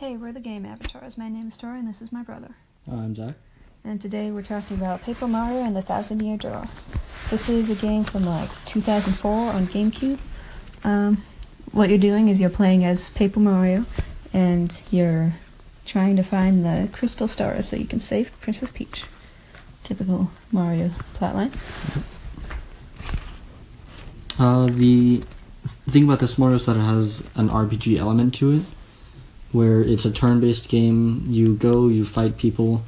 Hey, we're the Game Avatars. My name is Tori, and this is my brother. I'm Zach. And today we're talking about Paper Mario and the Thousand Year Door. This is a game from like 2004 on GameCube. Um, what you're doing is you're playing as Paper Mario, and you're trying to find the crystal stars so you can save Princess Peach. Typical Mario plotline. Uh, the thing about this Mario is that it has an RPG element to it, where it's a turn-based game. You go, you fight people,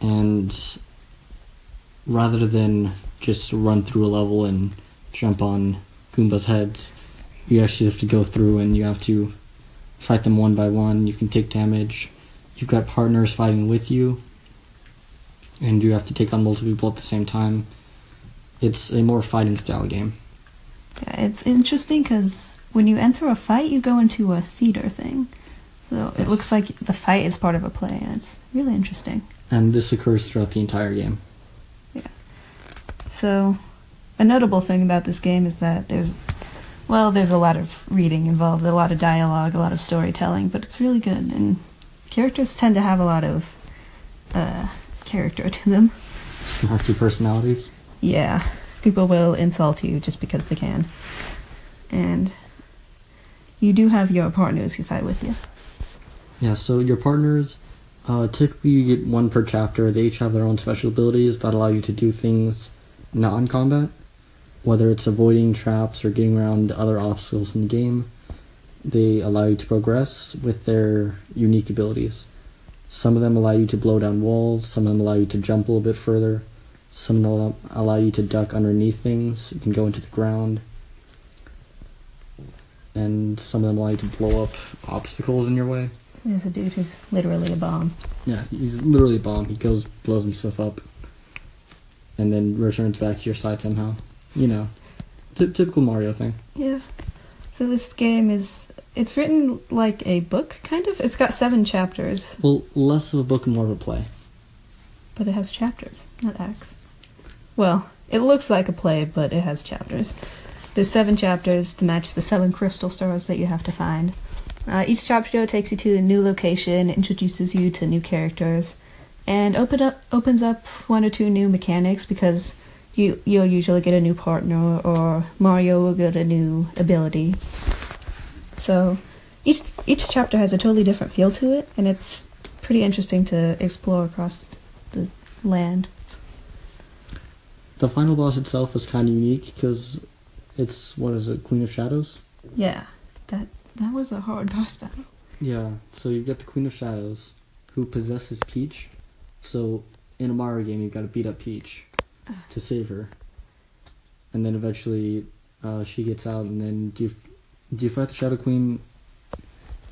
and rather than just run through a level and jump on Goomba's heads, you actually have to go through and you have to fight them one by one. You can take damage. You've got partners fighting with you, and you have to take on multiple people at the same time. It's a more fighting style game. Yeah, it's interesting because when you enter a fight, you go into a theater thing. It looks like the fight is part of a play, and it's really interesting. And this occurs throughout the entire game. Yeah. So, a notable thing about this game is that there's, well, there's a lot of reading involved, a lot of dialogue, a lot of storytelling, but it's really good. And characters tend to have a lot of uh, character to them. Snarky personalities. Yeah, people will insult you just because they can. And you do have your partners who fight with you. Yeah, so your partners, uh, typically you get one per chapter. They each have their own special abilities that allow you to do things not in combat, whether it's avoiding traps or getting around other obstacles in the game. They allow you to progress with their unique abilities. Some of them allow you to blow down walls, some of them allow you to jump a little bit further, some of them allow, you to duck underneath things, you can go into the ground, and some of them allow you to blow up obstacles in your way. There's a dude who's literally a bomb. Yeah, he's literally a bomb. He goes, blows himself up, and then returns back to your side somehow. You know, ty- typical Mario thing. Yeah. So this game is it's written like a book kind of. It's got 7 chapters, Well, less of a book and more of a play. but it has chapters, not acts. Well, it looks like a play, but it has chapters. There's 7 chapters to match the 7 crystal stars that you have to find. Uh, each chapter takes you to a new location, introduces you to new characters, and open up opens up one or two new mechanics because you you'll usually get a new partner or Mario will get a new ability. So each each chapter has a totally different feel to it, and it's pretty interesting to explore across the land. The final boss itself is kind of unique because it's what is it, Queen of Shadows? Yeah, that that was a hard boss battle. Yeah. So you've got the Queen of Shadows, who possesses Peach. So in a Mario game, you've got to beat up Peach to save her, and then eventually uh, she gets out, and then do you do you fight the Shadow Queen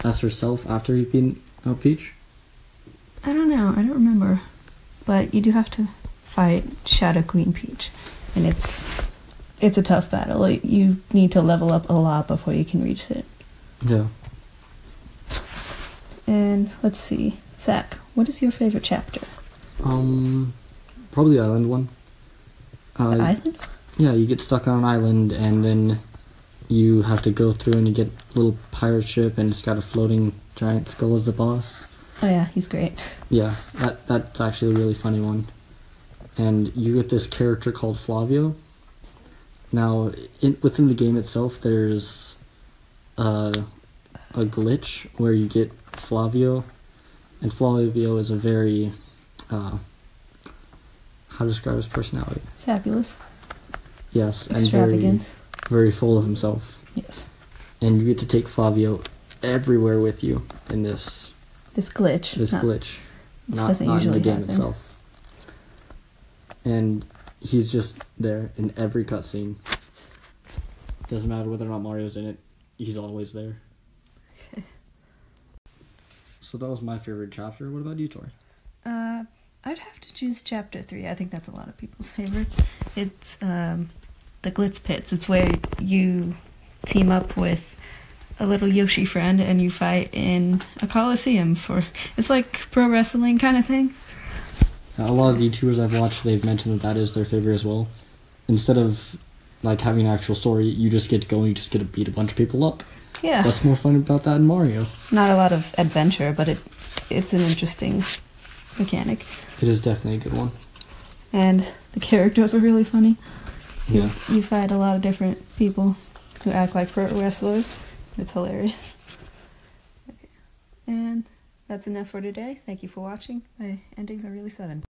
as herself after you beat out Peach? I don't know, I don't remember, but you do have to fight Shadow Queen Peach, and it's it's a tough battle. You need to level up a lot before you can reach it. Yeah. And let's see, Zach, what is your favorite chapter? Um, probably the island one. Uh, the island? Yeah, you get stuck on an island, and then you have to go through, and you get a little pirate ship, and it's got a floating giant skull as the boss. Oh yeah, he's great. Yeah, that that's actually a really funny one. And you get this character called Flavio. Now, in, within the game itself, there's uh, a glitch where you get Flavio, and Flavio is a very uh, how to describe his personality? Fabulous. Yes, and very Extravagant. very full of himself. Yes. And you get to take Flavio everywhere with you in this This glitch. this not- glitch. This not, doesn't not in the game happen. itself. And he's just there in every cutscene. Doesn't matter whether or not Mario's in it, he's always there. so that was my favorite chapter. What about you, Tori? Uh, I'd have to choose chapter three. I think that's a lot of people's favorites. It's um, the Glitz Pits. It's where you team up with a little Yoshi friend and you fight in a coliseum for. It's like pro wrestling kind of thing. A lot of YouTubers I've watched, they've mentioned that that is their favorite as well. Instead of like having an actual story, you just get to go and you just get to beat a bunch of people up. Yeah. What's more fun about that in Mario? Not a lot of adventure, but it it's an interesting mechanic. It is definitely a good one. And the characters are really funny. You, Yeah. you fight a lot of different people who act like pro wrestlers. It's hilarious. Okay. And that's enough for today. Thank you for watching. My endings are really sudden.